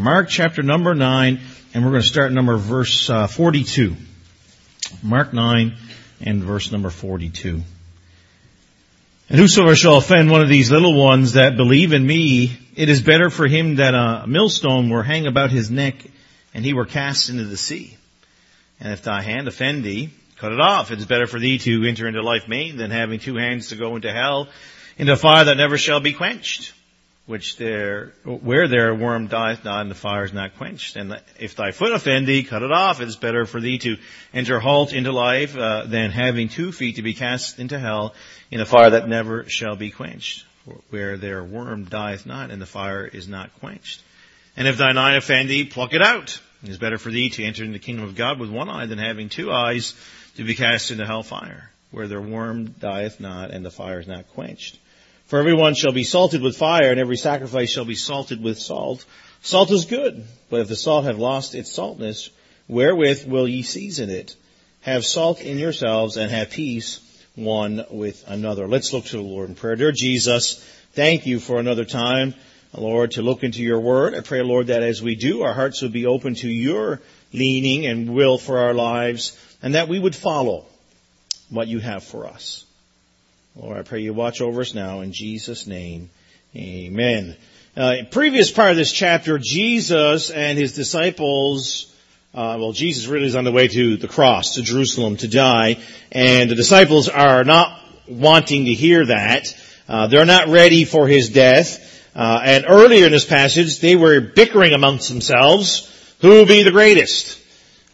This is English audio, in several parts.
Mark chapter number 9, and we're going to start number verse uh, 42. Mark 9 and verse number 42. And whosoever shall offend one of these little ones that believe in me, it is better for him that a millstone were hang about his neck and he were cast into the sea. And if thy hand offend thee, cut it off. It is better for thee to enter into life maimed than having two hands to go into hell, into fire that never shall be quenched which there, where their worm dieth not and the fire is not quenched. And if thy foot offend thee, cut it off. It is better for thee to enter halt into life uh, than having two feet to be cast into hell in a fire that never shall be quenched. Where their worm dieth not and the fire is not quenched. And if thine eye offend thee, pluck it out. It is better for thee to enter into the kingdom of God with one eye than having two eyes to be cast into hell fire, where their worm dieth not and the fire is not quenched. For everyone shall be salted with fire, and every sacrifice shall be salted with salt. Salt is good, but if the salt have lost its saltness, wherewith will ye season it? Have salt in yourselves, and have peace one with another. Let's look to the Lord in prayer. Dear Jesus, thank you for another time, Lord, to look into your word. I pray, Lord, that as we do, our hearts would be open to your leaning and will for our lives, and that we would follow what you have for us. Lord, I pray you watch over us now in Jesus' name. Amen. Uh, previous part of this chapter, Jesus and his disciples, uh, well, Jesus really is on the way to the cross, to Jerusalem to die, and the disciples are not wanting to hear that. Uh, they're not ready for his death. Uh, and earlier in this passage, they were bickering amongst themselves, who will be the greatest?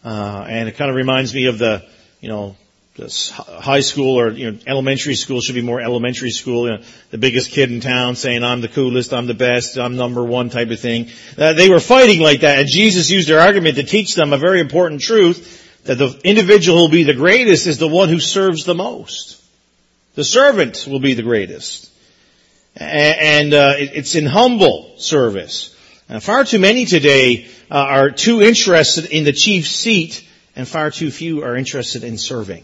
Uh, and it kind of reminds me of the, you know, high school or you know elementary school should be more elementary school. You know, the biggest kid in town saying I'm the coolest, I'm the best, I'm number one type of thing. Uh, they were fighting like that, and Jesus used their argument to teach them a very important truth that the individual who will be the greatest is the one who serves the most. The servant will be the greatest, and uh, it's in humble service. Now, far too many today uh, are too interested in the chief seat, and far too few are interested in serving.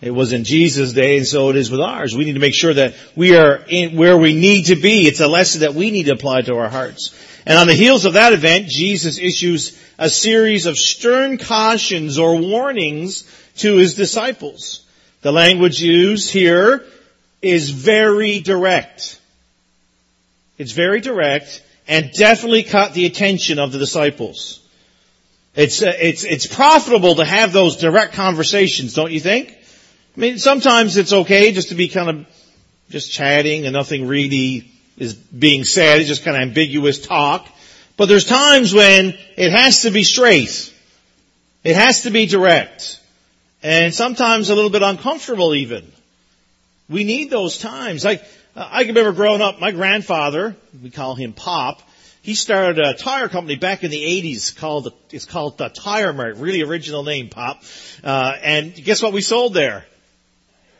It was in Jesus' day and so it is with ours. We need to make sure that we are in where we need to be. It's a lesson that we need to apply to our hearts. And on the heels of that event, Jesus issues a series of stern cautions or warnings to his disciples. The language used here is very direct. It's very direct and definitely caught the attention of the disciples. It's, uh, it's, it's profitable to have those direct conversations, don't you think? I mean, sometimes it's okay just to be kind of just chatting and nothing really is being said. It's just kind of ambiguous talk. But there's times when it has to be straight. It has to be direct. And sometimes a little bit uncomfortable even. We need those times. Like, I can remember growing up, my grandfather, we call him Pop, he started a tire company back in the 80s called, it's called the Tire Mart, really original name, Pop. Uh, and guess what we sold there?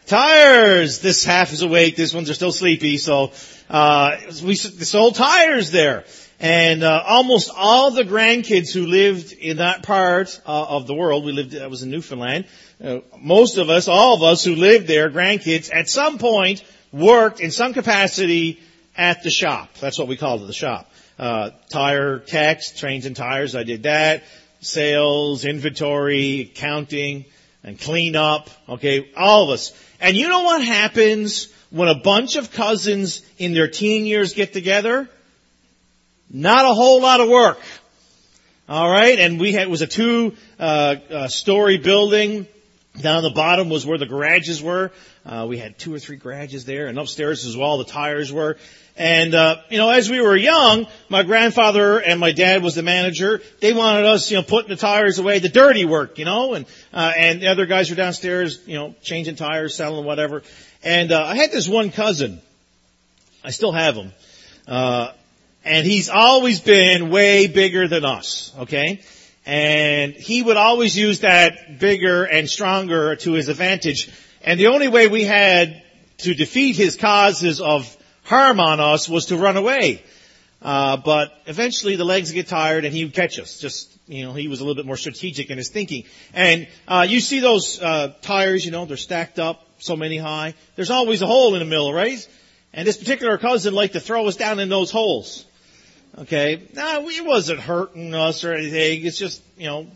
Tires. This half is awake. This ones are still sleepy. So, uh, we sold tires there. And, uh, almost all the grandkids who lived in that part uh, of the world, we lived, I was in Newfoundland, uh, most of us, all of us who lived there, grandkids, at some point worked in some capacity at the shop. That's what we called it, the shop. Uh, tire techs, trains and tires, I did that. Sales, inventory, accounting, and cleanup. Okay, all of us. And you know what happens when a bunch of cousins in their teen years get together? Not a whole lot of work. All right, and we had it was a two uh, uh, story building. Down on the bottom was where the garages were. Uh, we had two or three garages there, and upstairs is where all the tires were. And, uh, you know, as we were young, my grandfather and my dad was the manager. They wanted us, you know, putting the tires away, the dirty work, you know, and, uh, and the other guys were downstairs, you know, changing tires, selling whatever. And, uh, I had this one cousin. I still have him. Uh, and he's always been way bigger than us, okay? And he would always use that bigger and stronger to his advantage. And the only way we had to defeat his causes of harm on us was to run away. Uh, but eventually the legs get tired and he would catch us. Just, you know, he was a little bit more strategic in his thinking. And, uh, you see those, uh, tires, you know, they're stacked up so many high. There's always a hole in the middle, right? And this particular cousin liked to throw us down in those holes. Okay, no, it wasn't hurting us or anything. It's just, you know,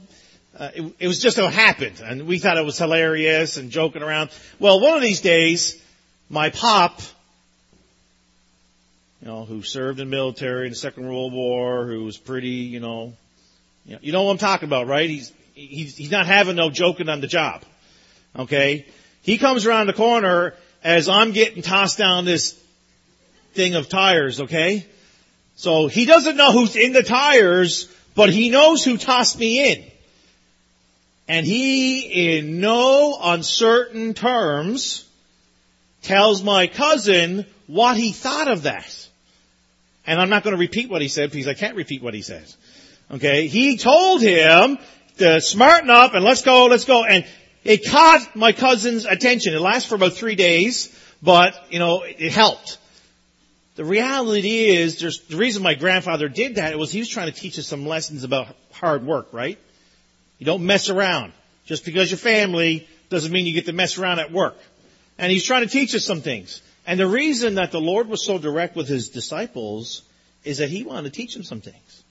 uh, it, it was just how it happened, and we thought it was hilarious and joking around. Well, one of these days, my pop, you know, who served in the military in the Second World War, who was pretty, you know, you know, you know what I'm talking about, right? He's he's he's not having no joking on the job. Okay, he comes around the corner as I'm getting tossed down this thing of tires. Okay, so he doesn't know who's in the tires, but he knows who tossed me in. And he, in no uncertain terms, tells my cousin what he thought of that. And I'm not going to repeat what he said because I can't repeat what he says. Okay, he told him to smarten up and let's go, let's go. And it caught my cousin's attention. It lasted for about three days, but, you know, it helped. The reality is, there's, the reason my grandfather did that was he was trying to teach us some lessons about hard work, right? You don't mess around. Just because you're family doesn't mean you get to mess around at work. And he's trying to teach us some things. And the reason that the Lord was so direct with his disciples is that he wanted to teach them some things.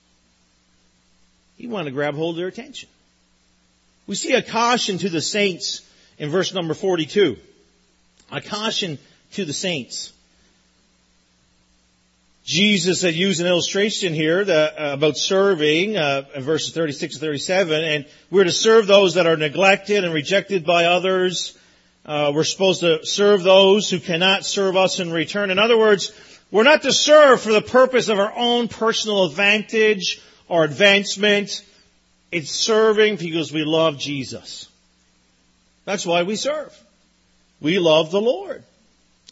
He wanted to grab hold of their attention. We see a caution to the saints in verse number 42. A caution to the saints. Jesus had used an illustration here that, uh, about serving uh, in verses 36 and 37, and we're to serve those that are neglected and rejected by others. Uh, we're supposed to serve those who cannot serve us in return. In other words, we're not to serve for the purpose of our own personal advantage or advancement. It's serving because we love Jesus. That's why we serve. We love the Lord.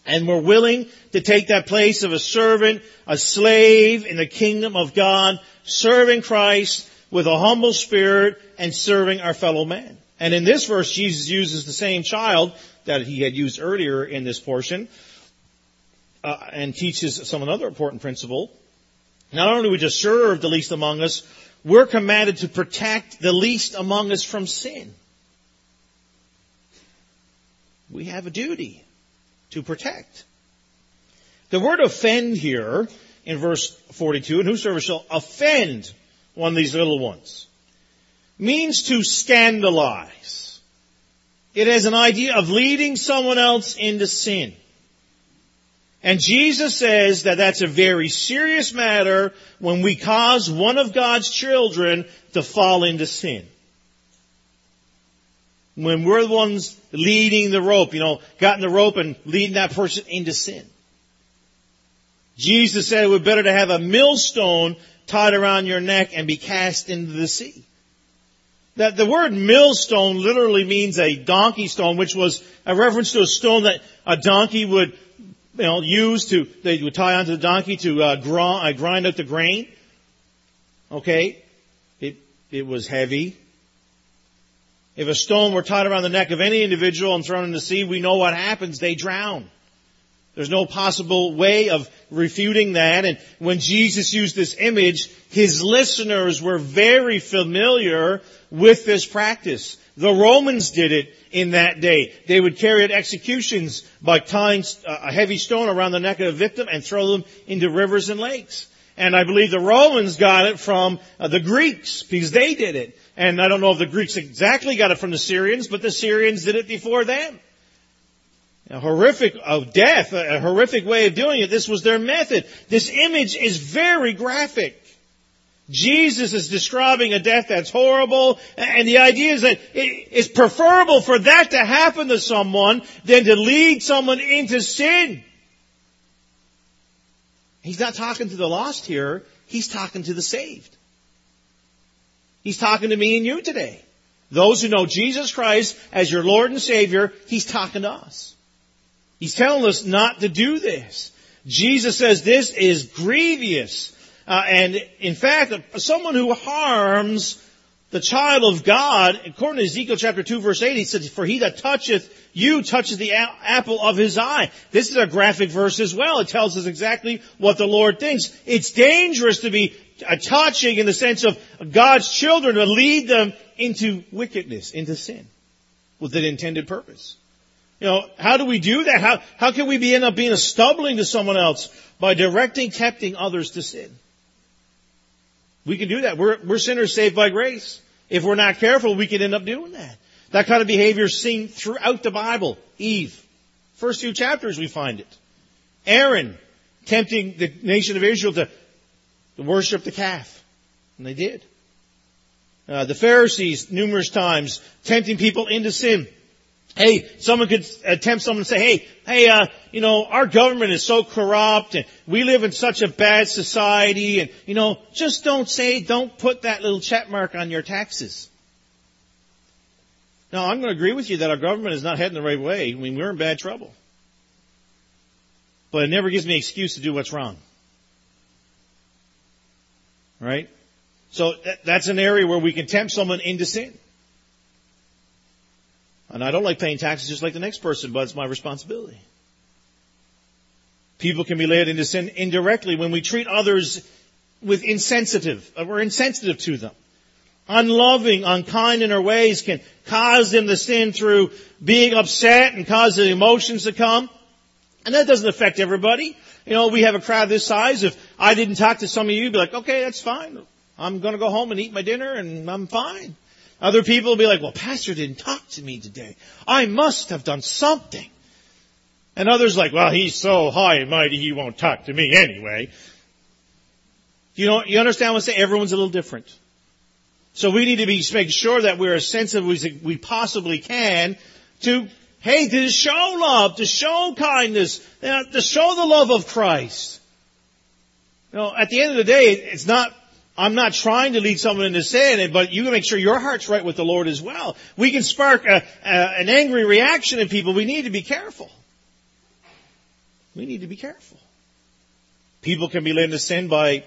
And we're willing to take that place of a servant, a slave in the kingdom of God, serving Christ with a humble spirit and serving our fellow man. And in this verse, Jesus uses the same child that he had used earlier in this portion, uh, and teaches some another important principle. Not only do we just serve the least among us, we're commanded to protect the least among us from sin. We have a duty to protect. The word offend here in verse 42, and whosoever shall offend one of these little ones, means to scandalize. It has an idea of leading someone else into sin. And Jesus says that that's a very serious matter when we cause one of God's children to fall into sin when we're the ones leading the rope, you know, gotten the rope and leading that person into sin. Jesus said it would be better to have a millstone tied around your neck and be cast into the sea. That the word millstone literally means a donkey stone, which was a reference to a stone that a donkey would, you know, use to, they would tie onto the donkey to uh, grind, uh, grind out the grain. Okay? It, it was heavy. If a stone were tied around the neck of any individual and thrown in the sea, we know what happens. They drown. There's no possible way of refuting that. And when Jesus used this image, his listeners were very familiar with this practice. The Romans did it in that day. They would carry out executions by tying a heavy stone around the neck of a victim and throw them into rivers and lakes. And I believe the Romans got it from uh, the Greeks because they did it. And I don't know if the Greeks exactly got it from the Syrians, but the Syrians did it before them. A horrific of death, a horrific way of doing it. This was their method. This image is very graphic. Jesus is describing a death that's horrible, and the idea is that it's preferable for that to happen to someone than to lead someone into sin. He's not talking to the lost here. He's talking to the saved. He's talking to me and you today. Those who know Jesus Christ as your Lord and Savior, He's talking to us. He's telling us not to do this. Jesus says this is grievous. Uh, and in fact, someone who harms the child of God, according to Ezekiel chapter 2 verse 8, he says, for he that toucheth you touches the apple of his eye. This is a graphic verse as well. It tells us exactly what the Lord thinks. It's dangerous to be touching in the sense of God's children to lead them into wickedness, into sin, with an intended purpose. You know, how do we do that? How, how can we be, end up being a stumbling to someone else by directing, tempting others to sin? We can do that. We're, we're sinners saved by grace. If we're not careful, we can end up doing that. That kind of behavior is seen throughout the Bible. Eve. First few chapters we find it. Aaron tempting the nation of Israel to, to worship the calf. And they did. Uh, the Pharisees, numerous times, tempting people into sin. Hey, someone could attempt someone to say, hey, hey, uh, you know, our government is so corrupt and we live in such a bad society and, you know, just don't say, don't put that little check mark on your taxes. Now, I'm going to agree with you that our government is not heading the right way. I mean, we're in bad trouble. But it never gives me an excuse to do what's wrong. Right? So that's an area where we can tempt someone into sin. And I don't like paying taxes just like the next person, but it's my responsibility. People can be led into sin indirectly when we treat others with insensitive, uh, we're insensitive to them. Unloving, unkind in our ways can cause them to sin through being upset and cause the emotions to come. And that doesn't affect everybody. You know, we have a crowd this size. If I didn't talk to some of you, be like, okay, that's fine. I'm going to go home and eat my dinner and I'm fine. Other people will be like, well, pastor didn't talk to me today. I must have done something. And others like, well, he's so high and mighty, he won't talk to me anyway. You know, you understand what I'm saying? Everyone's a little different. So we need to be, make sure that we're as sensitive as we possibly can to, hey, to show love, to show kindness, uh, to show the love of Christ. You know, at the end of the day, it's not I'm not trying to lead someone into sin, but you can make sure your heart's right with the Lord as well. We can spark a, a, an angry reaction in people. We need to be careful. We need to be careful. People can be led into sin by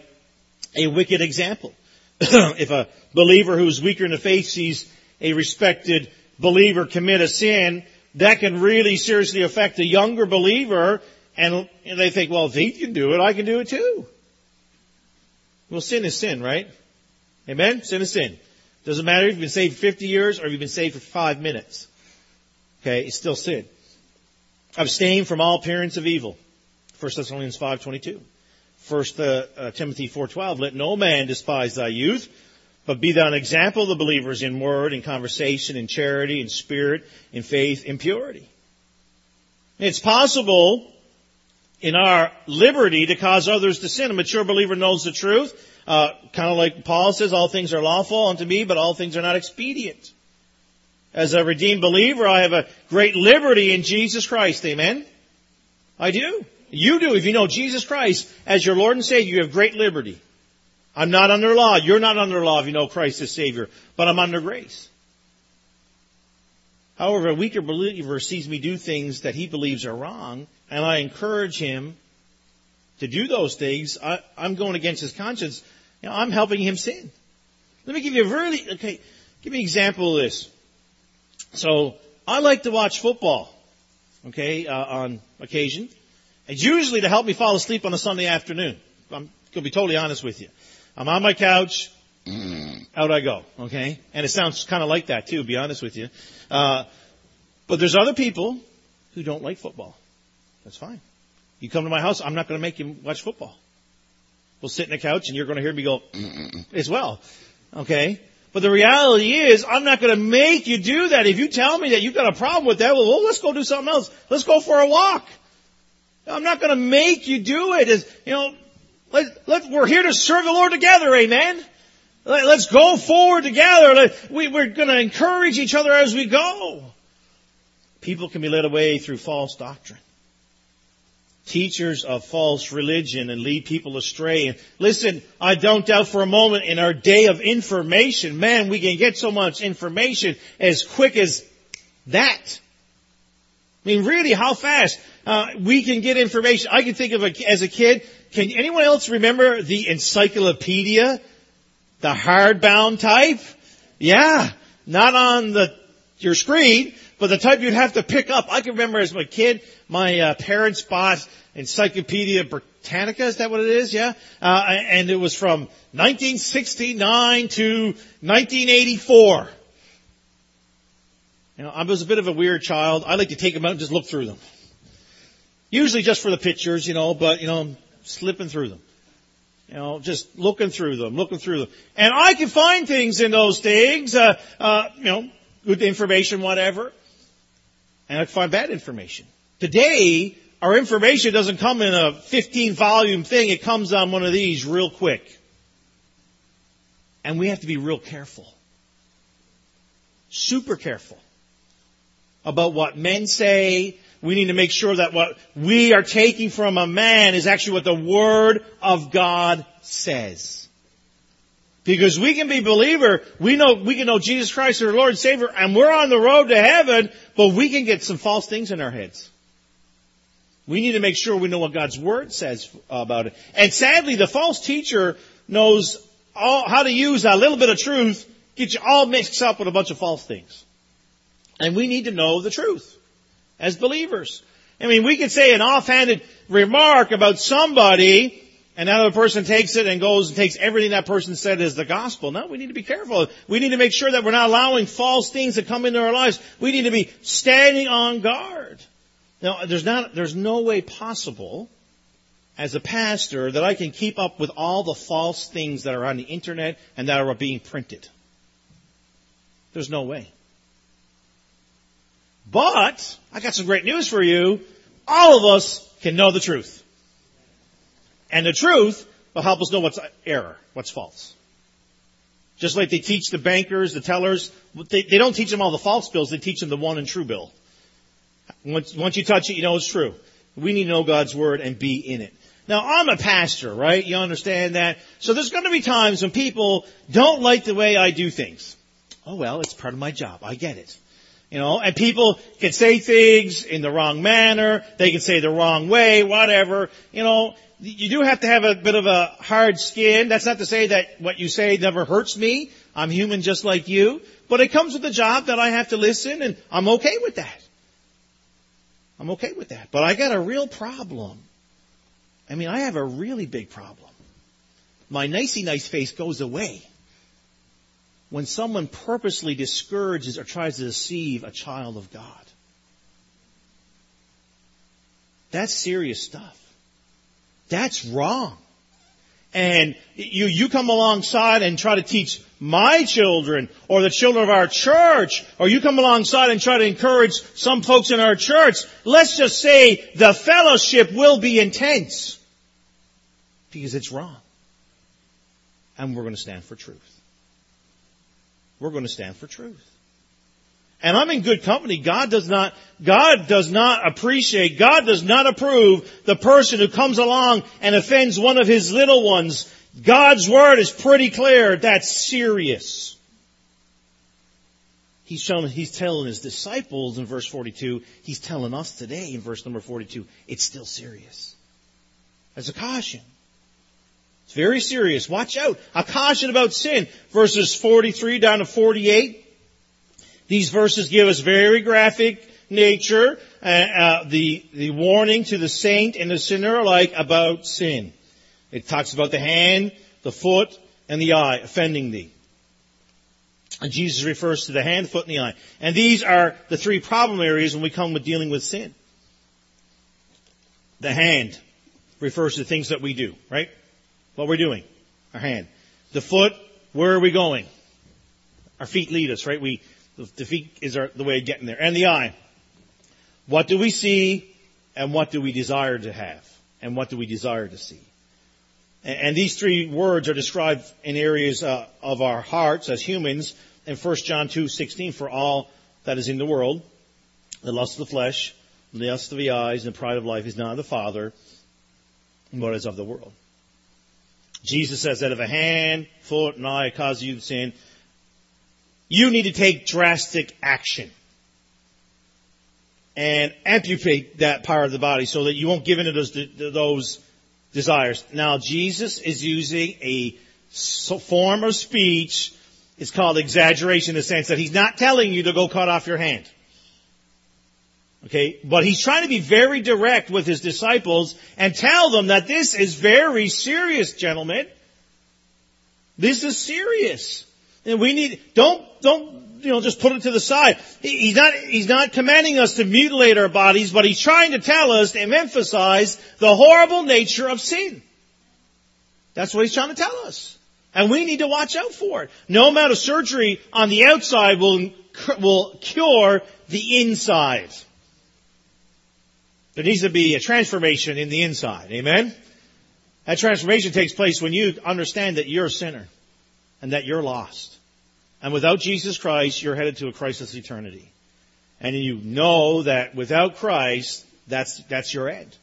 a wicked example. if a believer who's weaker in the faith sees a respected believer commit a sin, that can really seriously affect a younger believer, and they think, well, if he can do it, I can do it too. Well, sin is sin, right? Amen? Sin is sin. Doesn't matter if you've been saved 50 years or if you've been saved for five minutes. Okay, it's still sin. Abstain from all appearance of evil. 1 Thessalonians 5.22. 1 uh, uh, Timothy 4.12. Let no man despise thy youth, but be thou an example of the believers in word, in conversation, in charity, in spirit, in faith, in purity. It's possible in our liberty to cause others to sin. A mature believer knows the truth. Uh, kind of like Paul says, all things are lawful unto me, but all things are not expedient. As a redeemed believer, I have a great liberty in Jesus Christ. Amen? I do. You do. If you know Jesus Christ as your Lord and Savior, you have great liberty. I'm not under law. You're not under law if you know Christ as Savior, but I'm under grace. However, a weaker believer sees me do things that he believes are wrong, and I encourage him to do those things. I, am going against his conscience. You know, I'm helping him sin. Let me give you a really, okay, give me an example of this. So, I like to watch football, okay, uh, on occasion. It's usually to help me fall asleep on a Sunday afternoon. I'm going to be totally honest with you. I'm on my couch, out I go, okay? And it sounds kind of like that too, to be honest with you. Uh, but there's other people who don't like football. That's fine. You come to my house, I'm not going to make you watch football. We'll sit in the couch and you're going to hear me go as well. Okay? But the reality is, I'm not going to make you do that. If you tell me that you've got a problem with that, well, let's go do something else. Let's go for a walk. I'm not going to make you do it. You know, let, let, we're here to serve the Lord together, amen? Let, us go forward together. Let, we, we're going to encourage each other as we go. People can be led away through false doctrine. Teachers of false religion and lead people astray. And listen, I don't doubt for a moment in our day of information, man, we can get so much information as quick as that. I mean, really, how fast uh, we can get information? I can think of a, as a kid. Can anyone else remember the encyclopedia, the hardbound type? Yeah, not on the your screen, but the type you'd have to pick up. I can remember as a kid, my uh, parents bought Encyclopedia Britannica. Is that what it is? Yeah. Uh, and it was from 1969 to 1984. You know, I was a bit of a weird child. I like to take them out and just look through them. Usually just for the pictures, you know, but, you know, I'm slipping through them. You know, just looking through them, looking through them. And I can find things in those things, uh, uh, you know, good information, whatever. And I find bad information. Today, our information doesn't come in a 15 volume thing. It comes on one of these real quick. And we have to be real careful. Super careful about what men say. We need to make sure that what we are taking from a man is actually what the Word of God says. Because we can be believer, we know, we can know Jesus Christ as our Lord and Savior, and we're on the road to heaven, but we can get some false things in our heads. We need to make sure we know what God's Word says about it. And sadly, the false teacher knows all, how to use a little bit of truth, get you all mixed up with a bunch of false things. And we need to know the truth as believers. I mean, we could say an offhanded remark about somebody, and another person takes it and goes and takes everything that person said as the gospel. No, we need to be careful. We need to make sure that we're not allowing false things to come into our lives. We need to be standing on guard. Now, there's not, there's no way possible as a pastor that I can keep up with all the false things that are on the internet and that are being printed. There's no way. But, I got some great news for you. All of us can know the truth. And the truth will help us know what's error, what's false. Just like they teach the bankers, the tellers, they, they don't teach them all the false bills, they teach them the one and true bill. Once, once you touch it, you know it's true. We need to know God's Word and be in it. Now, I'm a pastor, right? You understand that? So there's going to be times when people don't like the way I do things. Oh well, it's part of my job. I get it. You know, and people can say things in the wrong manner. They can say the wrong way, whatever. You know, you do have to have a bit of a hard skin. That's not to say that what you say never hurts me. I'm human just like you. But it comes with the job that I have to listen and I'm okay with that. I'm okay with that. But I got a real problem. I mean, I have a really big problem. My nicey nice face goes away when someone purposely discourages or tries to deceive a child of God. That's serious stuff. That's wrong. And you, you come alongside and try to teach my children or the children of our church, or you come alongside and try to encourage some folks in our church, let's just say the fellowship will be intense. Because it's wrong. And we're going to stand for truth we're going to stand for truth. And I'm in good company. God does not, God does not appreciate, God does not approve the person who comes along and offends one of his little ones. God's word is pretty clear. That's serious. He's showing, he's telling his disciples in verse 42, he's telling us today in verse number 42, it's still serious. As a caution. It's very serious. Watch out. A caution about sin. Verses 43 down to 48. These verses give us very graphic nature, uh, uh, the, the warning to the saint and the sinner alike about sin. It talks about the hand, the foot, and the eye offending thee. And Jesus refers to the hand, foot, and the eye. And these are the three problem areas when we come with dealing with sin. The hand refers to things that we do, right? what we're doing. Our hand. The foot, where are we going? Our feet lead us, right? We, the feet is our, the way of getting there. And the eye. What do we see and what do we desire to have? And what do we desire to see? And, and these three words are described in areas uh, of our hearts as humans in 1 John 2:16 for all that is in the world, the lust of the flesh, the lust of the eyes, and the pride of life is not of the Father, but is of the world. Jesus says that if a hand, foot, and eye cause you to sin, you need to take drastic action and amputate that part of the body so that you won't give in to those, those desires. Now, Jesus is using a form of speech. It's called exaggeration in the sense that he's not telling you to go cut off your hand. Okay, but he's trying to be very direct with his disciples and tell them that this is very serious, gentlemen. This is serious. And we need, don't, don't, you know, just put it to the side. He's not, he's not commanding us to mutilate our bodies, but he's trying to tell us and emphasize the horrible nature of sin. That's what he's trying to tell us. And we need to watch out for it. No amount of surgery on the outside will, will cure the inside. There needs to be a transformation in the inside. Amen? That transformation takes place when you understand that you're a sinner and that you're lost. And without Jesus Christ, you're headed to a crisis eternity. And you know that without Christ, that's, that's your end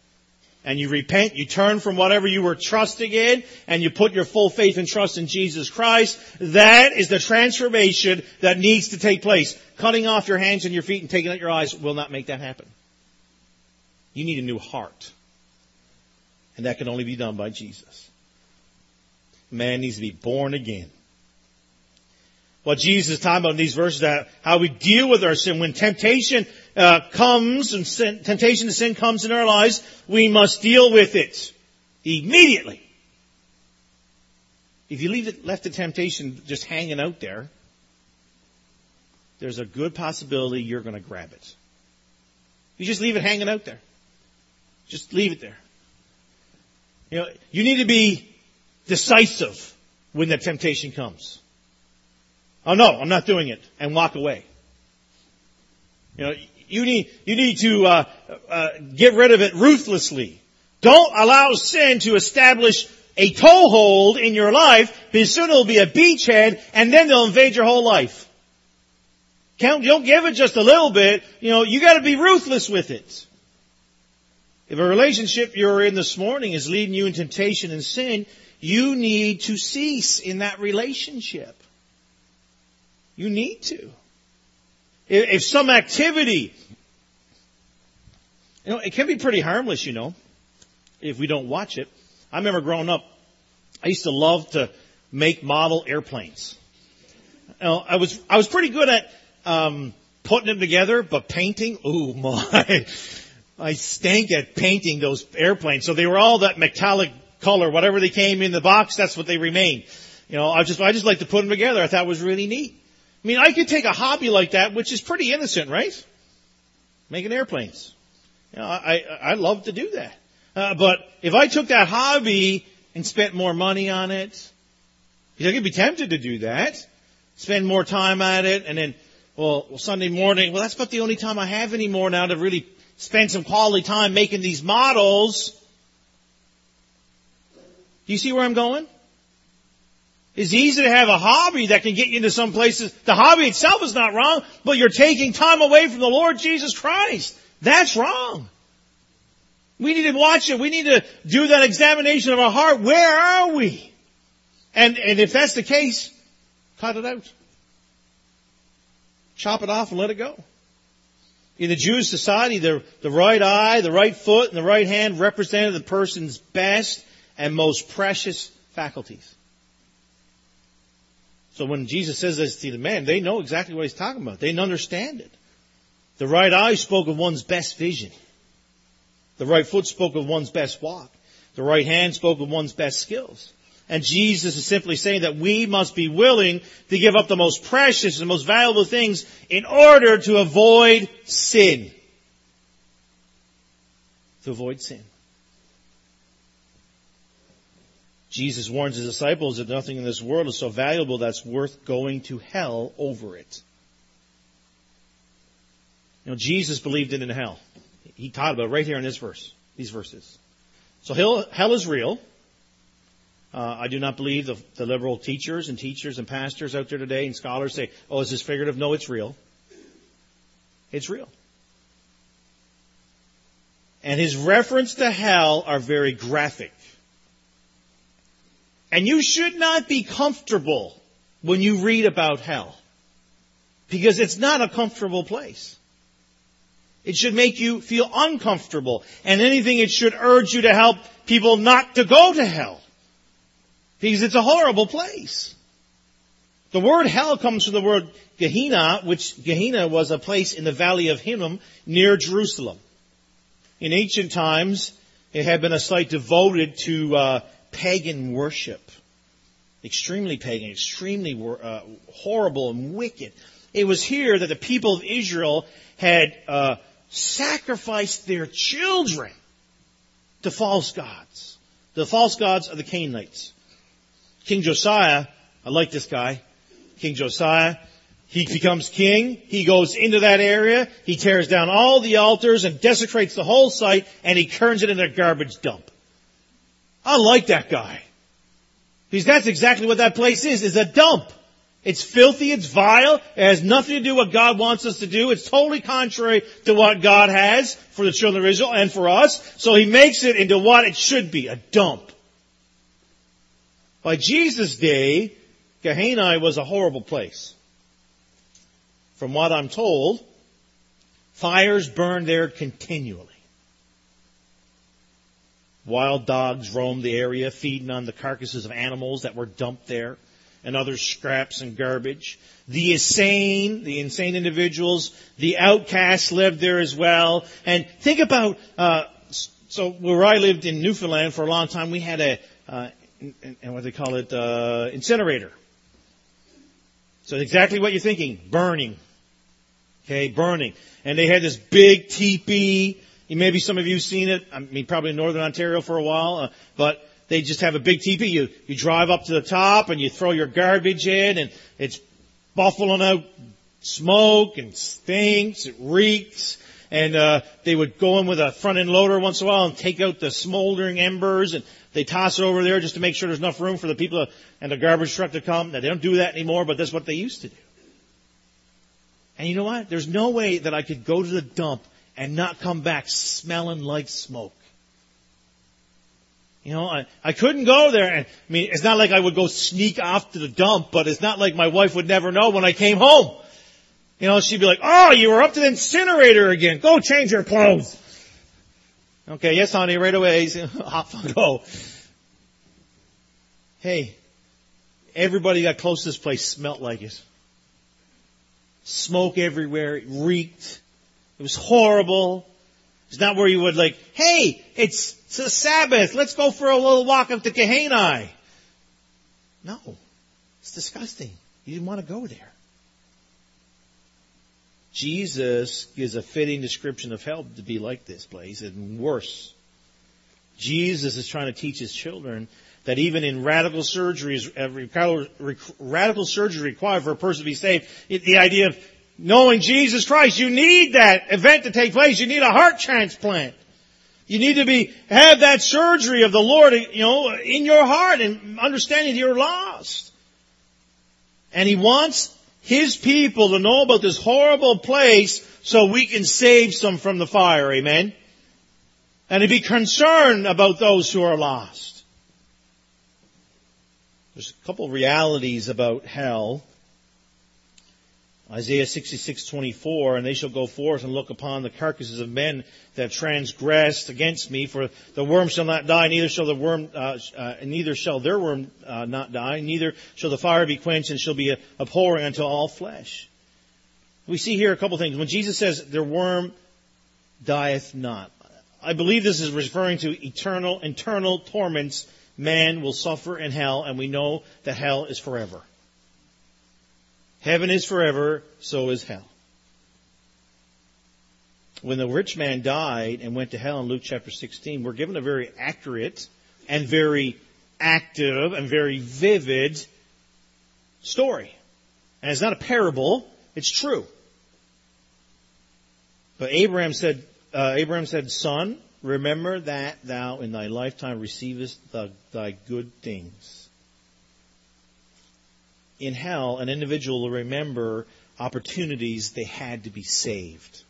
and you repent, you turn from whatever you were trusting in, and you put your full faith and trust in Jesus Christ, that is the transformation that needs to take place. Cutting off your hands and your feet and taking out your eyes will not make that happen. You need a new heart. And that can only be done by Jesus. Man needs to be born again. What Jesus is talking about in these verses, how we deal with our sin. When temptation uh, comes and sin, temptation to sin comes in our lives, we must deal with it immediately. If you leave it, left the temptation just hanging out there, there's a good possibility you're going to grab it. You just leave it hanging out there. Just leave it there. You know, you need to be decisive when the temptation comes. Oh no, I'm not doing it, and walk away. You know, you need, you need to uh, uh, get rid of it ruthlessly. Don't allow sin to establish a toehold in your life, because soon it'll be a beachhead, and then they'll invade your whole life. Don't give it just a little bit. You know, you gotta be ruthless with it. If a relationship you're in this morning is leading you in temptation and sin, you need to cease in that relationship. You need to. If some activity, you know, it can be pretty harmless, you know, if we don't watch it. I remember growing up, I used to love to make model airplanes. You know, I was, I was pretty good at, um, putting them together, but painting, oh my, I stank at painting those airplanes. So they were all that metallic color, whatever they came in the box, that's what they remained. You know, I just, I just like to put them together. I thought it was really neat. I mean, I could take a hobby like that, which is pretty innocent, right? Making airplanes. You know, I, I love to do that. Uh, but if I took that hobby and spent more money on it, I could be tempted to do that. Spend more time at it and then, well, Sunday morning, well, that's about the only time I have anymore now to really spend some quality time making these models. Do you see where I'm going? It's easy to have a hobby that can get you into some places. The hobby itself is not wrong, but you're taking time away from the Lord Jesus Christ. That's wrong. We need to watch it. We need to do that examination of our heart. Where are we? And, and if that's the case, cut it out. Chop it off and let it go. In the Jewish society, the, the right eye, the right foot, and the right hand represented the person's best and most precious faculties. So when Jesus says this to the man, they know exactly what he's talking about. They understand it. The right eye spoke of one's best vision. The right foot spoke of one's best walk. The right hand spoke of one's best skills. And Jesus is simply saying that we must be willing to give up the most precious and most valuable things in order to avoid sin. To avoid sin. Jesus warns his disciples that nothing in this world is so valuable that's worth going to hell over it. You know, Jesus believed in hell. He taught about it right here in this verse, these verses. So hell, hell is real. Uh, I do not believe the, the liberal teachers and teachers and pastors out there today and scholars say, oh, is this figurative? No, it's real. It's real. And his reference to hell are very graphic. And you should not be comfortable when you read about hell. Because it's not a comfortable place. It should make you feel uncomfortable. And anything it should urge you to help people not to go to hell. Because it's a horrible place. The word hell comes from the word Gehenna, which Gehenna was a place in the valley of Hinnom near Jerusalem. In ancient times, it had been a site devoted to uh, pagan worship. Extremely pagan, extremely uh, horrible and wicked. It was here that the people of Israel had uh, sacrificed their children to false gods. The false gods of the Canaanites. King Josiah, I like this guy. King Josiah, he becomes king. He goes into that area. He tears down all the altars and desecrates the whole site and he turns it into a garbage dump. I like that guy. Because that's exactly what that place is, is a dump. It's filthy, it's vile, it has nothing to do with what God wants us to do. It's totally contrary to what God has for the children of Israel and for us. So he makes it into what it should be, a dump. By Jesus' day, Gehenna was a horrible place. From what I'm told, fires burned there continually. Wild dogs roamed the area, feeding on the carcasses of animals that were dumped there and other scraps and garbage. The insane, the insane individuals, the outcasts lived there as well. And think about, uh, so where I lived in Newfoundland for a long time, we had a, uh, and what they call it, uh, incinerator. So exactly what you're thinking, burning. Okay, burning. And they had this big teepee. Maybe some of you have seen it. I mean, probably in Northern Ontario for a while, uh, but they just have a big teepee. You, you drive up to the top and you throw your garbage in and it's buffaloing out smoke and stinks. It reeks. And, uh, they would go in with a front end loader once in a while and take out the smoldering embers and they toss it over there just to make sure there's enough room for the people to, and the garbage truck to come. Now they don't do that anymore, but that's what they used to do. And you know what? There's no way that I could go to the dump and not come back smelling like smoke. You know, I, I couldn't go there. And, I mean, it's not like I would go sneak off to the dump, but it's not like my wife would never know when I came home. You know, she'd be like, oh, you were up to the incinerator again. Go change your clothes. Okay, yes, honey, right away. Off I go. Hey, everybody got close to this place smelt like it. Smoke everywhere. It reeked. It was horrible. It's not where you would like, hey, it's, it's a Sabbath. Let's go for a little walk up to Gehenna. No. It's disgusting. You didn't want to go there. Jesus gives a fitting description of hell to be like this place and worse. Jesus is trying to teach his children that even in radical surgeries, radical surgery required for a person to be saved, the idea of knowing Jesus Christ. You need that event to take place. You need a heart transplant. You need to be, have that surgery of the Lord, you know, in your heart and understanding that you're lost. And He wants His people to know about this horrible place so we can save some from the fire. Amen? And to be concerned about those who are lost. There's a couple of realities about hell Isaiah 66:24, and they shall go forth and look upon the carcasses of men that transgressed against me, for the worm shall not die, neither shall the worm, uh, uh, neither shall their worm uh, not die, neither shall the fire be quenched, and shall be abhorring unto all flesh. We see here a couple things. When Jesus says their worm dieth not, I believe this is referring to eternal, internal torments man will suffer in hell, and we know that hell is forever. Heaven is forever, so is hell. When the rich man died and went to hell in Luke chapter 16, we're given a very accurate and very active and very vivid story. And it's not a parable, it's true. But Abraham said, uh, Abraham said, son, remember that thou in thy lifetime receivest the, thy good things in hell, an individual will remember opportunities they had to be saved.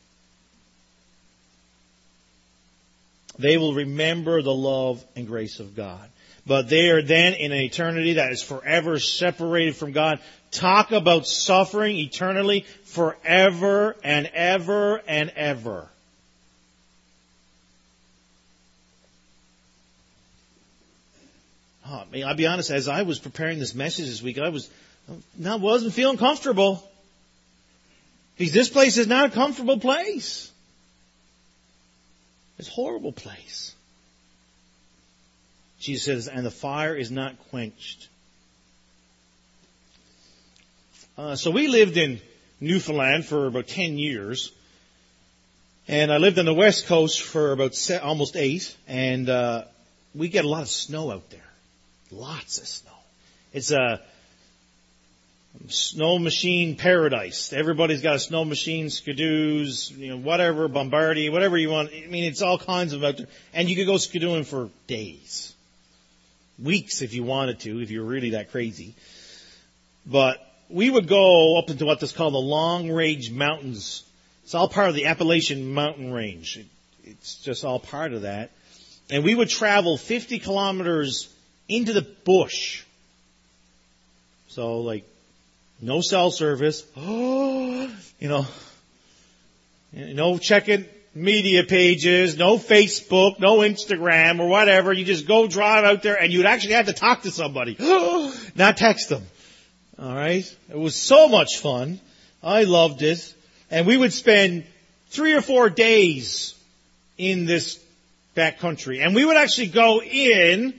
They will remember the love and grace of God. But they are then in an eternity that is forever separated from God. Talk about suffering eternally forever and ever and ever. Oh, I mean, I'll be honest, as I was preparing this message this week, I was I wasn't feeling comfortable. Because this place is not a comfortable place. It's a horrible place. Jesus says, and the fire is not quenched. Uh, so we lived in Newfoundland for about 10 years. And I lived on the west coast for about se- almost eight. And uh, we get a lot of snow out there. Lots of snow. It's a snow machine paradise. Everybody's got a snow machine, skidoos, you know, whatever, Bombardier, whatever you want. I mean, it's all kinds of out there. And you could go skidooing for days. Weeks if you wanted to, if you're really that crazy. But we would go up into what is called the Long Range Mountains. It's all part of the Appalachian Mountain Range. It's just all part of that. And we would travel 50 kilometers into the bush. So like no cell service. Oh, you know, no checking media pages, no Facebook, no Instagram or whatever. You just go drive out there and you'd actually have to talk to somebody, not text them. All right. It was so much fun. I loved it. And we would spend three or four days in this back country. And we would actually go in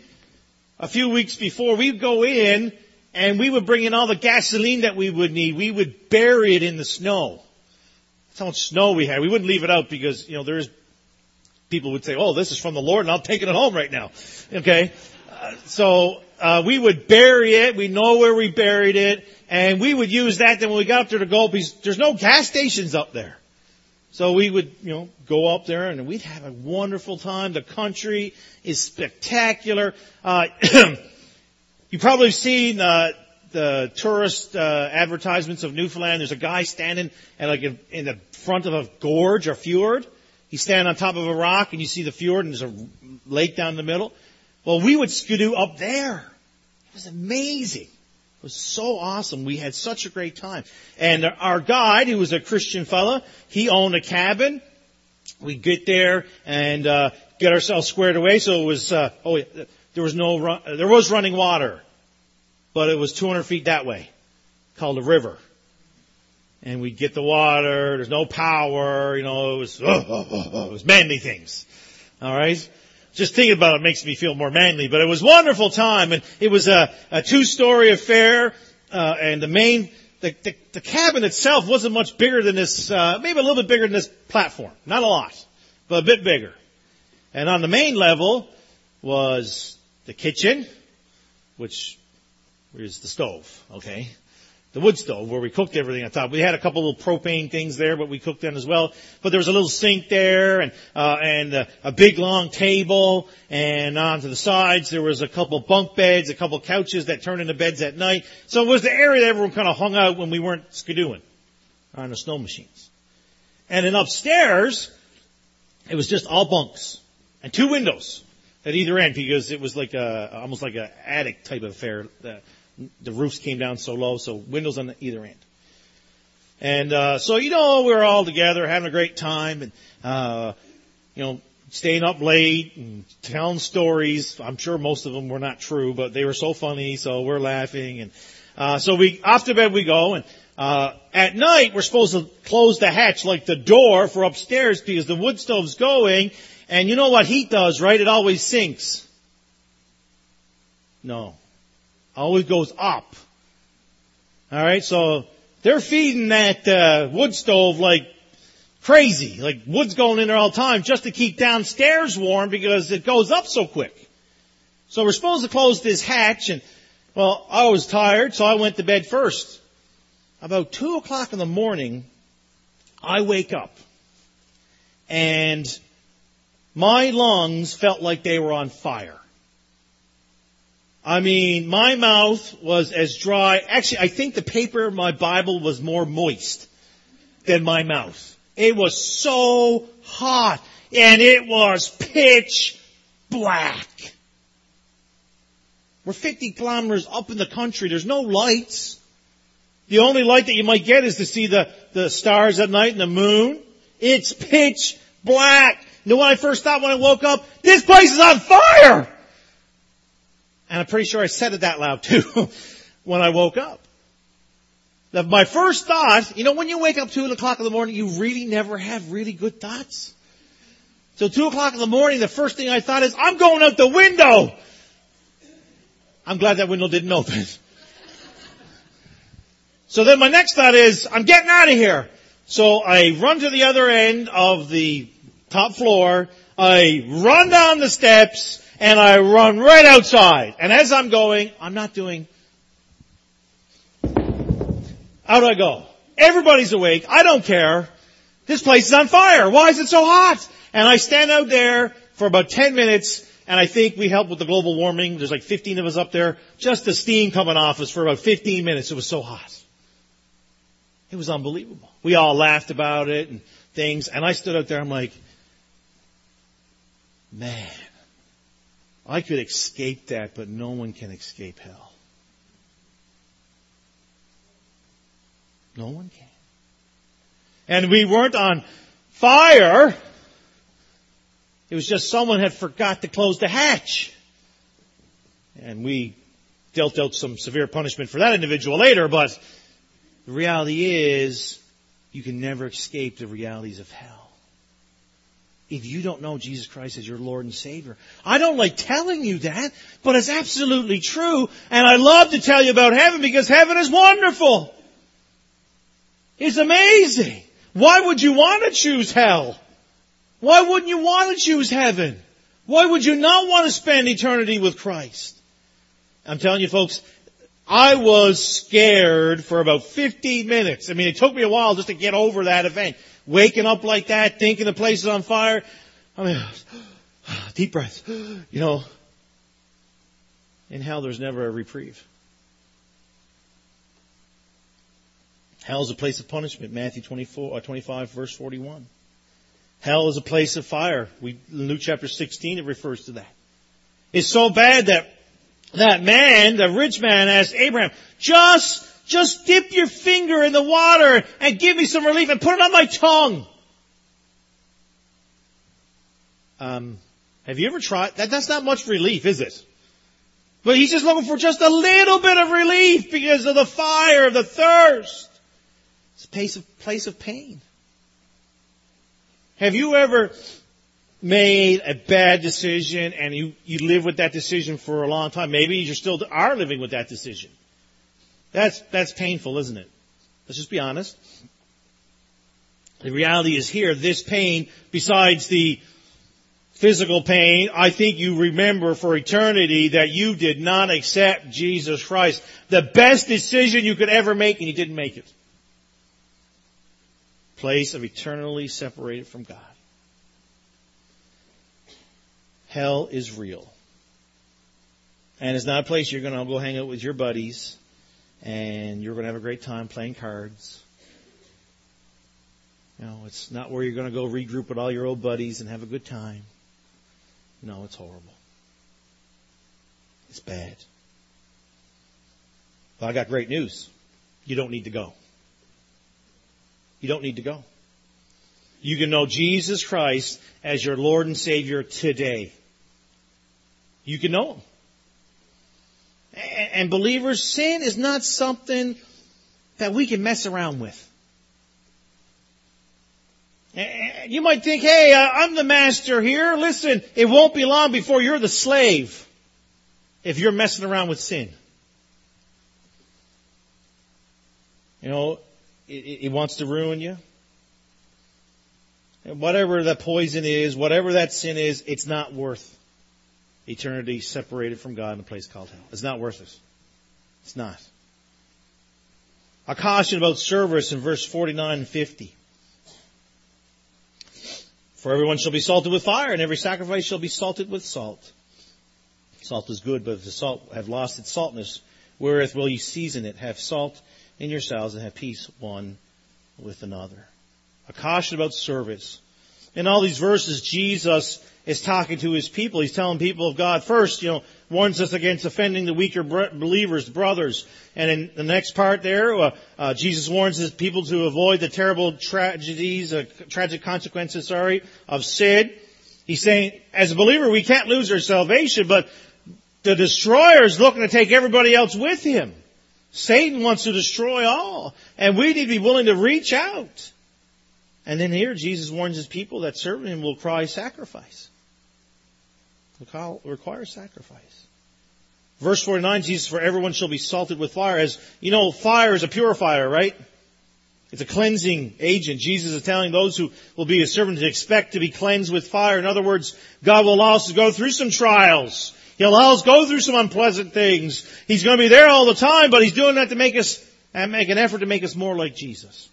a few weeks before. We'd go in and we would bring in all the gasoline that we would need. We would bury it in the snow. That's how much snow we had. We wouldn't leave it out because, you know, there's people would say, oh, this is from the Lord and I'm taking it home right now. Okay? Uh, so, uh, we would bury it. We know where we buried it. And we would use that then when we got up there to go because there's no gas stations up there. So we would, you know, go up there and we'd have a wonderful time. The country is spectacular. Uh, You probably seen uh, the tourist uh, advertisements of Newfoundland. There's a guy standing at like in, in the front of a gorge or fjord. He's standing on top of a rock, and you see the fjord, and there's a lake down the middle. Well, we would skidoo up there. It was amazing. It was so awesome. We had such a great time. And our guide, who was a Christian fella, he owned a cabin. We get there and uh, get ourselves squared away. So it was uh, oh there was no run, there was running water, but it was 200 feet that way, called a river. And we'd get the water. There's no power. You know, it was oh, oh, oh, it was manly things. All right. Just thinking about it makes me feel more manly, but it was a wonderful time, and it was a, a two-story affair, uh, and the main the, the, the, cabin itself wasn't much bigger than this, uh, maybe a little bit bigger than this platform. Not a lot, but a bit bigger. And on the main level was the kitchen, which is the stove, okay? The wood stove where we cooked everything on top. We had a couple little propane things there, but we cooked them as well. But there was a little sink there and, uh, and a, big long table and on to the sides there was a couple bunk beds, a couple couches that turned into beds at night. So it was the area that everyone kind of hung out when we weren't skidooing on the snow machines. And then upstairs, it was just all bunks and two windows at either end because it was like a almost like an attic type of affair. The, the roofs came down so low, so windows on either end. And uh, so you know we were all together having a great time, and uh, you know staying up late and telling stories. I'm sure most of them were not true, but they were so funny, so we're laughing. And uh, so we off to bed we go, and uh, at night we're supposed to close the hatch like the door for upstairs because the wood stove's going, and you know what heat does, right? It always sinks. No. Always goes up. Alright, so they're feeding that uh, wood stove like crazy. Like wood's going in there all the time just to keep downstairs warm because it goes up so quick. So we're supposed to close this hatch and, well, I was tired, so I went to bed first. About two o'clock in the morning, I wake up and my lungs felt like they were on fire. I mean, my mouth was as dry. Actually, I think the paper of my Bible was more moist than my mouth. It was so hot and it was pitch black. We're 50 kilometers up in the country. There's no lights. The only light that you might get is to see the, the stars at night and the moon. It's pitch black. You know what I first thought when I woke up? This place is on fire! And I'm pretty sure I said it that loud too when I woke up. My first thought, you know, when you wake up two o'clock in the morning, you really never have really good thoughts. So two o'clock in the morning, the first thing I thought is, I'm going out the window! I'm glad that window didn't open. So then my next thought is, I'm getting out of here. So I run to the other end of the top floor. I run down the steps and I run right outside. And as I'm going, I'm not doing Out I go. Everybody's awake. I don't care. This place is on fire. Why is it so hot? And I stand out there for about 10 minutes and I think we helped with the global warming. There's like 15 of us up there. Just the steam coming off us for about 15 minutes. It was so hot. It was unbelievable. We all laughed about it and things. And I stood out there. I'm like, man, I could escape that, but no one can escape hell. No one can. And we weren't on fire. It was just someone had forgot to close the hatch. And we dealt out some severe punishment for that individual later, but the reality is you can never escape the realities of hell. If you don't know Jesus Christ as your Lord and Savior. I don't like telling you that, but it's absolutely true, and I love to tell you about heaven because heaven is wonderful. It's amazing. Why would you want to choose hell? Why wouldn't you want to choose heaven? Why would you not want to spend eternity with Christ? I'm telling you folks, I was scared for about 15 minutes. I mean, it took me a while just to get over that event. Waking up like that, thinking the place is on fire. I mean, deep breath, you know. In hell, there's never a reprieve. Hell is a place of punishment, Matthew 24, uh, 25, verse 41. Hell is a place of fire. We, Luke chapter 16, it refers to that. It's so bad that that man, the rich man asked Abraham, just, just dip your finger in the water and give me some relief and put it on my tongue. Um, have you ever tried? That, that's not much relief, is it? But he's just looking for just a little bit of relief because of the fire, of the thirst. It's a place of, place of pain. Have you ever made a bad decision and you, you live with that decision for a long time? Maybe you still are living with that decision. That's, that's painful, isn't it? Let's just be honest. The reality is here, this pain, besides the physical pain, I think you remember for eternity that you did not accept Jesus Christ. The best decision you could ever make and you didn't make it place of eternally separated from God. Hell is real. And it's not a place you're going to go hang out with your buddies and you're going to have a great time playing cards. You know, it's not where you're going to go regroup with all your old buddies and have a good time. No, it's horrible. It's bad. But I got great news. You don't need to go. You don't need to go. You can know Jesus Christ as your Lord and Savior today. You can know Him. And believers, sin is not something that we can mess around with. You might think, hey, uh, I'm the master here. Listen, it won't be long before you're the slave if you're messing around with sin. You know, it, wants to ruin you. And whatever that poison is, whatever that sin is, it's not worth eternity separated from God in a place called hell. It's not worth it. It's not. A caution about service in verse 49 and 50. For everyone shall be salted with fire, and every sacrifice shall be salted with salt. Salt is good, but if the salt have lost its saltness, wherewith will you season it? Have salt in yourselves and have peace one with another. A caution about service. In all these verses, Jesus is talking to his people. He's telling people of God first, you know, warns us against offending the weaker believers, brothers. And in the next part there, uh, uh, Jesus warns his people to avoid the terrible tragedies, uh, tragic consequences, sorry, of sin. He's saying, as a believer, we can't lose our salvation, but the destroyer is looking to take everybody else with him. Satan wants to destroy all. And we need to be willing to reach out. And then here Jesus warns his people that serving him will cry sacrifice. Require sacrifice. Verse 49, Jesus, for everyone shall be salted with fire. As, you know, fire is a purifier, right? It's a cleansing agent. Jesus is telling those who will be his servant to expect to be cleansed with fire. In other words, God will allow us to go through some trials. He'll allow us to go through some unpleasant things. He's going to be there all the time, but He's doing that to make us and make an effort to make us more like Jesus.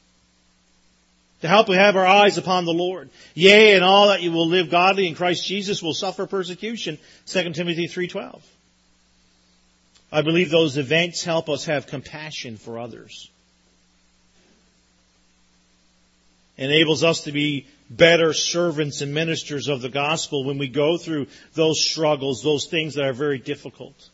To help we have our eyes upon the Lord. Yea, and all that you will live godly in Christ Jesus will suffer persecution. 2 Timothy 3.12. I believe those events help us have compassion for others. Enables us to be better servants and ministers of the gospel when we go through those struggles, those things that are very difficult.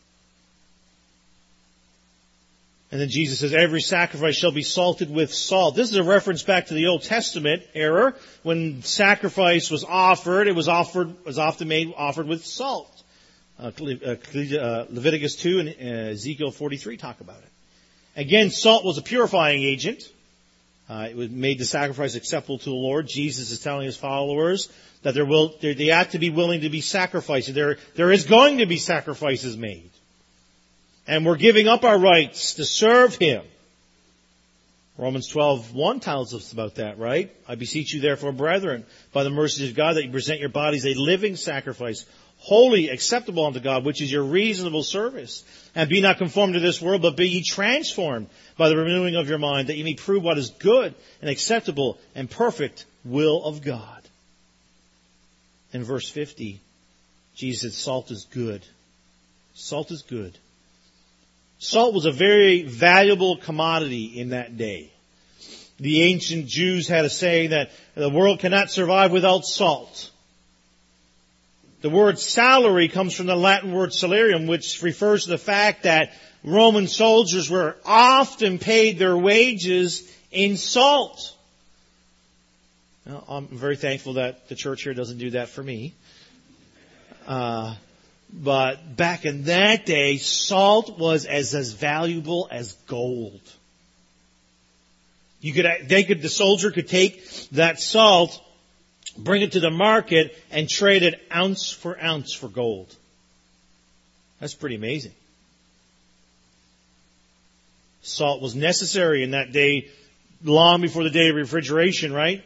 And then Jesus says, every sacrifice shall be salted with salt. This is a reference back to the Old Testament era. When sacrifice was offered, it was offered, was often made, offered with salt. Uh, uh, uh Leviticus 2 and uh, Ezekiel 43 talk about it. Again, salt was a purifying agent. Uh, it made the sacrifice acceptable to the Lord. Jesus is telling his followers that will, they have to be willing to be sacrificed. There, there is going to be sacrifices made and we're giving up our rights to serve Him. Romans 12, 1 tells us about that, right? I beseech you therefore, brethren, by the mercies of God, that you present your bodies a living sacrifice, holy, acceptable unto God, which is your reasonable service. And be not conformed to this world, but be ye transformed by the renewing of your mind, that ye may prove what is good and acceptable and perfect will of God. In verse 50, Jesus said, salt is good. Salt is good. Salt was a very valuable commodity in that day. The ancient Jews had a saying that the world cannot survive without salt. The word salary comes from the Latin word salarium, which refers to the fact that Roman soldiers were often paid their wages in salt. I'm very thankful that the church here doesn't do that for me. Uh, but back in that day, salt was as, as valuable as gold. You could, they could, the soldier could take that salt, bring it to the market, and trade it ounce for ounce for gold. That's pretty amazing. Salt was necessary in that day, long before the day of refrigeration, right?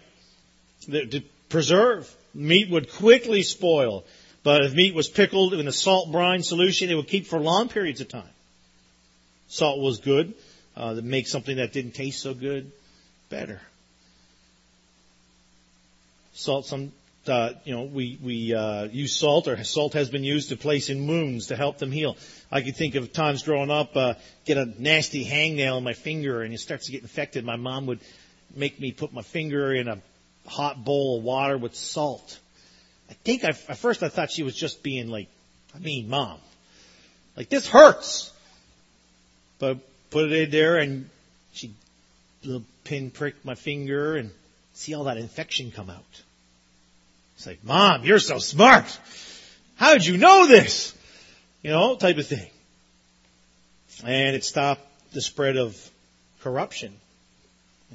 To preserve. Meat would quickly spoil. But if meat was pickled in a salt brine solution, it would keep for long periods of time. Salt was good. Uh, to make something that didn't taste so good better. Salt, some, uh, you know, we, we, uh, use salt or salt has been used to place in wounds to help them heal. I could think of times growing up, uh, get a nasty hangnail in my finger and it starts to get infected. My mom would make me put my finger in a hot bowl of water with salt I think I, at first I thought she was just being like, I mean, mom. Like, this hurts. But put it in there and she little pin pricked my finger and see all that infection come out. It's like, mom, you're so smart. How did you know this? You know, type of thing. And it stopped the spread of corruption.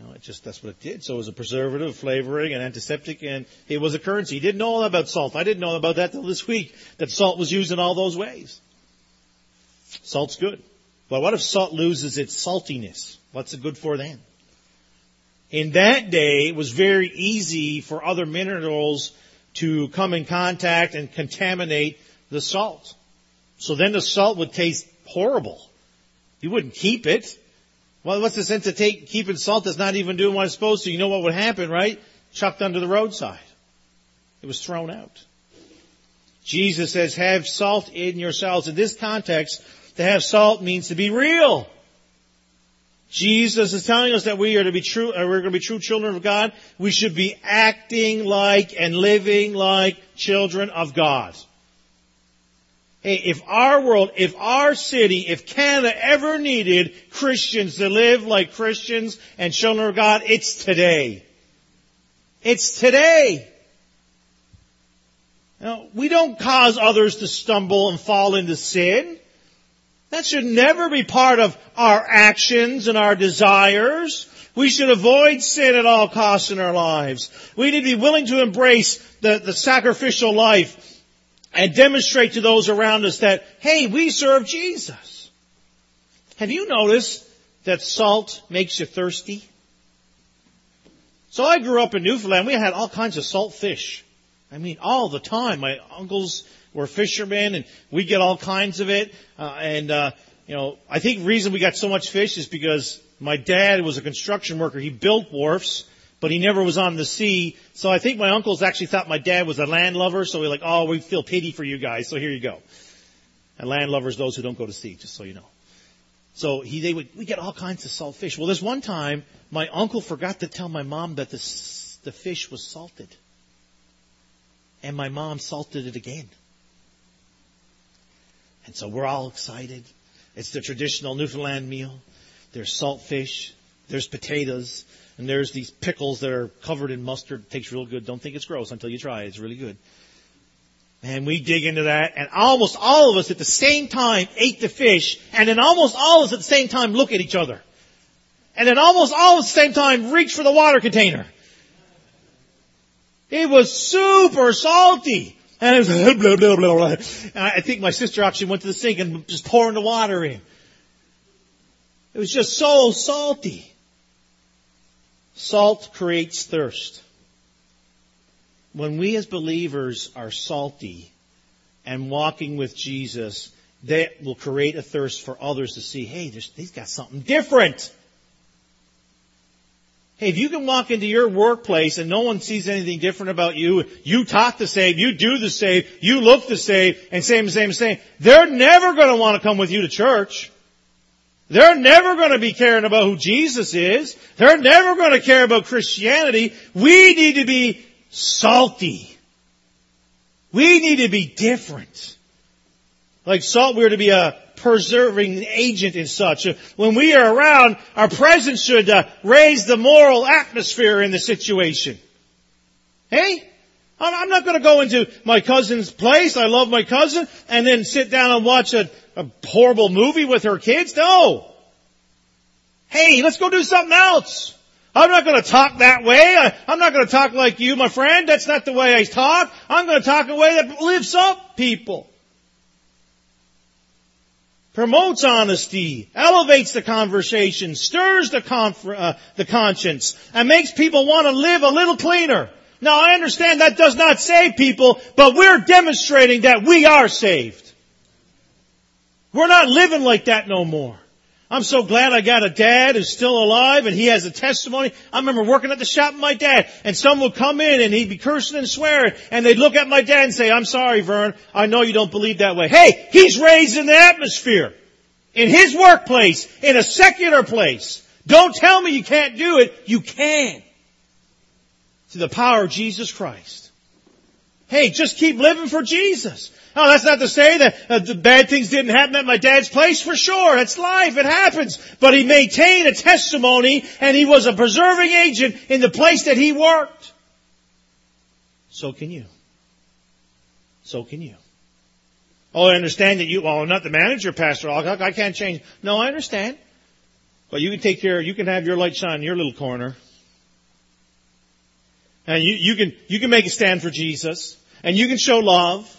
Know, it just, that's what it did. So it was a preservative, flavoring, and antiseptic, and it was a currency. He didn't know all about salt. I didn't know about that till this week, that salt was used in all those ways. Salt's good. But what if salt loses its saltiness? What's it good for then? In that day, it was very easy for other minerals to come in contact and contaminate the salt. So then the salt would taste horrible. You wouldn't keep it. Well, what's the sense of take, keeping salt that's not even doing what it's supposed to? You know what would happen, right? Chucked under the roadside. It was thrown out. Jesus says, have salt in yourselves. In this context, to have salt means to be real. Jesus is telling us that we are to be true, uh, we're going to be true children of God. We should be acting like and living like children of God. Hey, if our world, if our city, if Canada ever needed Christians to live like Christians and children of God, it's today. It's today. Now, we don't cause others to stumble and fall into sin. That should never be part of our actions and our desires. We should avoid sin at all costs in our lives. We need to be willing to embrace the, the sacrificial life and demonstrate to those around us that, hey, we serve Jesus. Have you noticed that salt makes you thirsty? So I grew up in Newfoundland. We had all kinds of salt fish. I mean, all the time. My uncles were fishermen and we get all kinds of it. Uh, and, uh, you know, I think the reason we got so much fish is because My dad was a construction worker. He built wharfs, but he never was on the sea. So I think my uncles actually thought my dad was a land lover. So we're like, oh, we feel pity for you guys. So here you go. And land lovers, those who don't go to sea, just so you know. So he, they would, we get all kinds of salt fish. Well, this one time, my uncle forgot to tell my mom that the, the fish was salted. And my mom salted it again. And so we're all excited. It's the traditional Newfoundland meal. There's salt fish. There's potatoes. And there's these pickles that are covered in mustard. Tastes real good. Don't think it's gross until you try it. It's really good. And we dig into that, and almost all of us at the same time ate the fish, and then almost all of us at the same time look at each other. And then almost all at the same time reach for the water container. It was super salty. And it was blah, blah, blah, blah. I think my sister actually went to the sink and just pouring the water in. It was just so salty. Salt creates thirst. When we as believers are salty and walking with Jesus, that will create a thirst for others to see, hey, he's got something different. Hey, if you can walk into your workplace and no one sees anything different about you, you talk the same, you do the same, you look the same, and same, same, same, they're never going to want to come with you to church. They're never going to be caring about who Jesus is. They're never going to care about Christianity. We need to be salty. We need to be different. Like salt, we're to be a preserving agent and such. When we are around, our presence should uh, raise the moral atmosphere in the situation. Hey? I'm not going to go into my cousin's place. I love my cousin and then sit down and watch a, a horrible movie with her kids. No. Hey, let's go do something else. I'm not going to talk that way. I, am not going to talk like you, my friend. That's not the way I talk. I'm going to talk a way that lifts up people promotes honesty, elevates the conversation, stirs the, conf- uh, the conscience, and makes people want to live a little cleaner. Now I understand that does not save people, but we're demonstrating that we are saved. We're not living like that no more. I'm so glad I got a dad who's still alive and he has a testimony. I remember working at the shop with my dad and someone would come in and he'd be cursing and swearing and they'd look at my dad and say, I'm sorry, Vern. I know you don't believe that way. Hey, he's raised in the atmosphere. In his workplace, in a secular place. Don't tell me you can't do it. You can. To the power of Jesus Christ. Hey, just keep living for Jesus. Oh, that's not to say that uh, the bad things didn't happen at my dad's place for sure. It's life. It happens. But he maintained a testimony and he was a preserving agent in the place that he worked. So can you. So can you. Oh, I understand that you, well, I'm not the manager, Pastor I can't change. No, I understand. But you can take care, you can have your light shine in your little corner. And you, you can, you can make a stand for Jesus. And you can show love.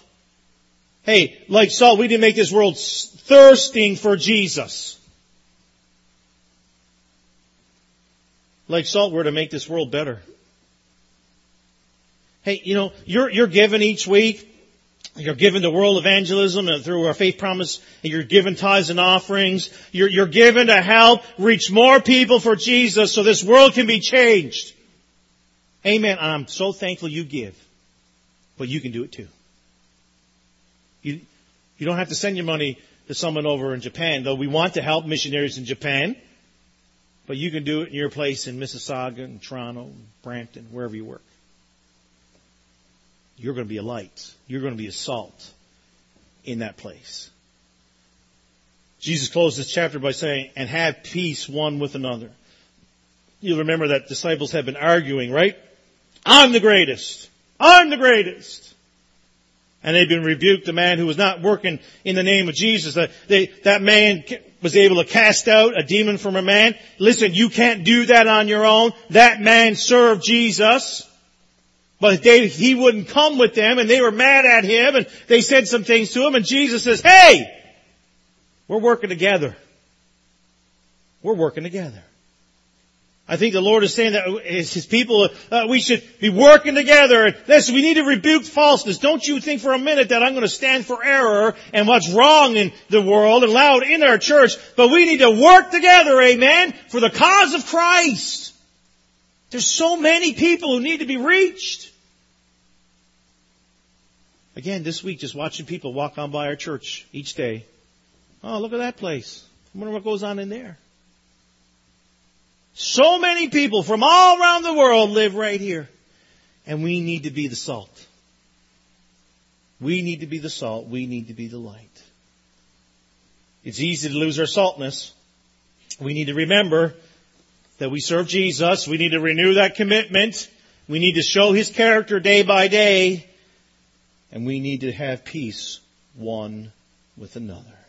Hey, like salt, we didn't make this world thirsting for Jesus. Like salt, we're to make this world better. Hey, you know, you're, you're given each week. You're given to world evangelism through our faith promise. And You're given tithes and offerings. You're, you're given to help reach more people for Jesus so this world can be changed. Amen. I'm so thankful you give. But you can do it too. You, you don't have to send your money to someone over in Japan, though we want to help missionaries in Japan. But you can do it in your place in Mississauga and Toronto, and Brampton, wherever you work. You're going to be a light. You're going to be a salt in that place. Jesus closed this chapter by saying, and have peace one with another. You'll remember that disciples have been arguing, right? I'm the greatest. I'm the greatest. And they've been rebuked. The man who was not working in the name of Jesus, that, they, that man was able to cast out a demon from a man. Listen, you can't do that on your own. That man served Jesus. But they, he wouldn't come with them and they were mad at him and they said some things to him and Jesus says, hey, we're working together. We're working together. I think the Lord is saying that as His people, uh, we should be working together. Listen, we need to rebuke falseness. Don't you think for a minute that I'm going to stand for error and what's wrong in the world and loud in our church, but we need to work together, amen, for the cause of Christ. There's so many people who need to be reached. Again, this week, just watching people walk on by our church each day. Oh, look at that place. I wonder what goes on in there. So many people from all around the world live right here. And we need to be the salt. We need to be the salt. We need to be the light. It's easy to lose our saltness. We need to remember that we serve Jesus. We need to renew that commitment. We need to show His character day by day. And we need to have peace one with another.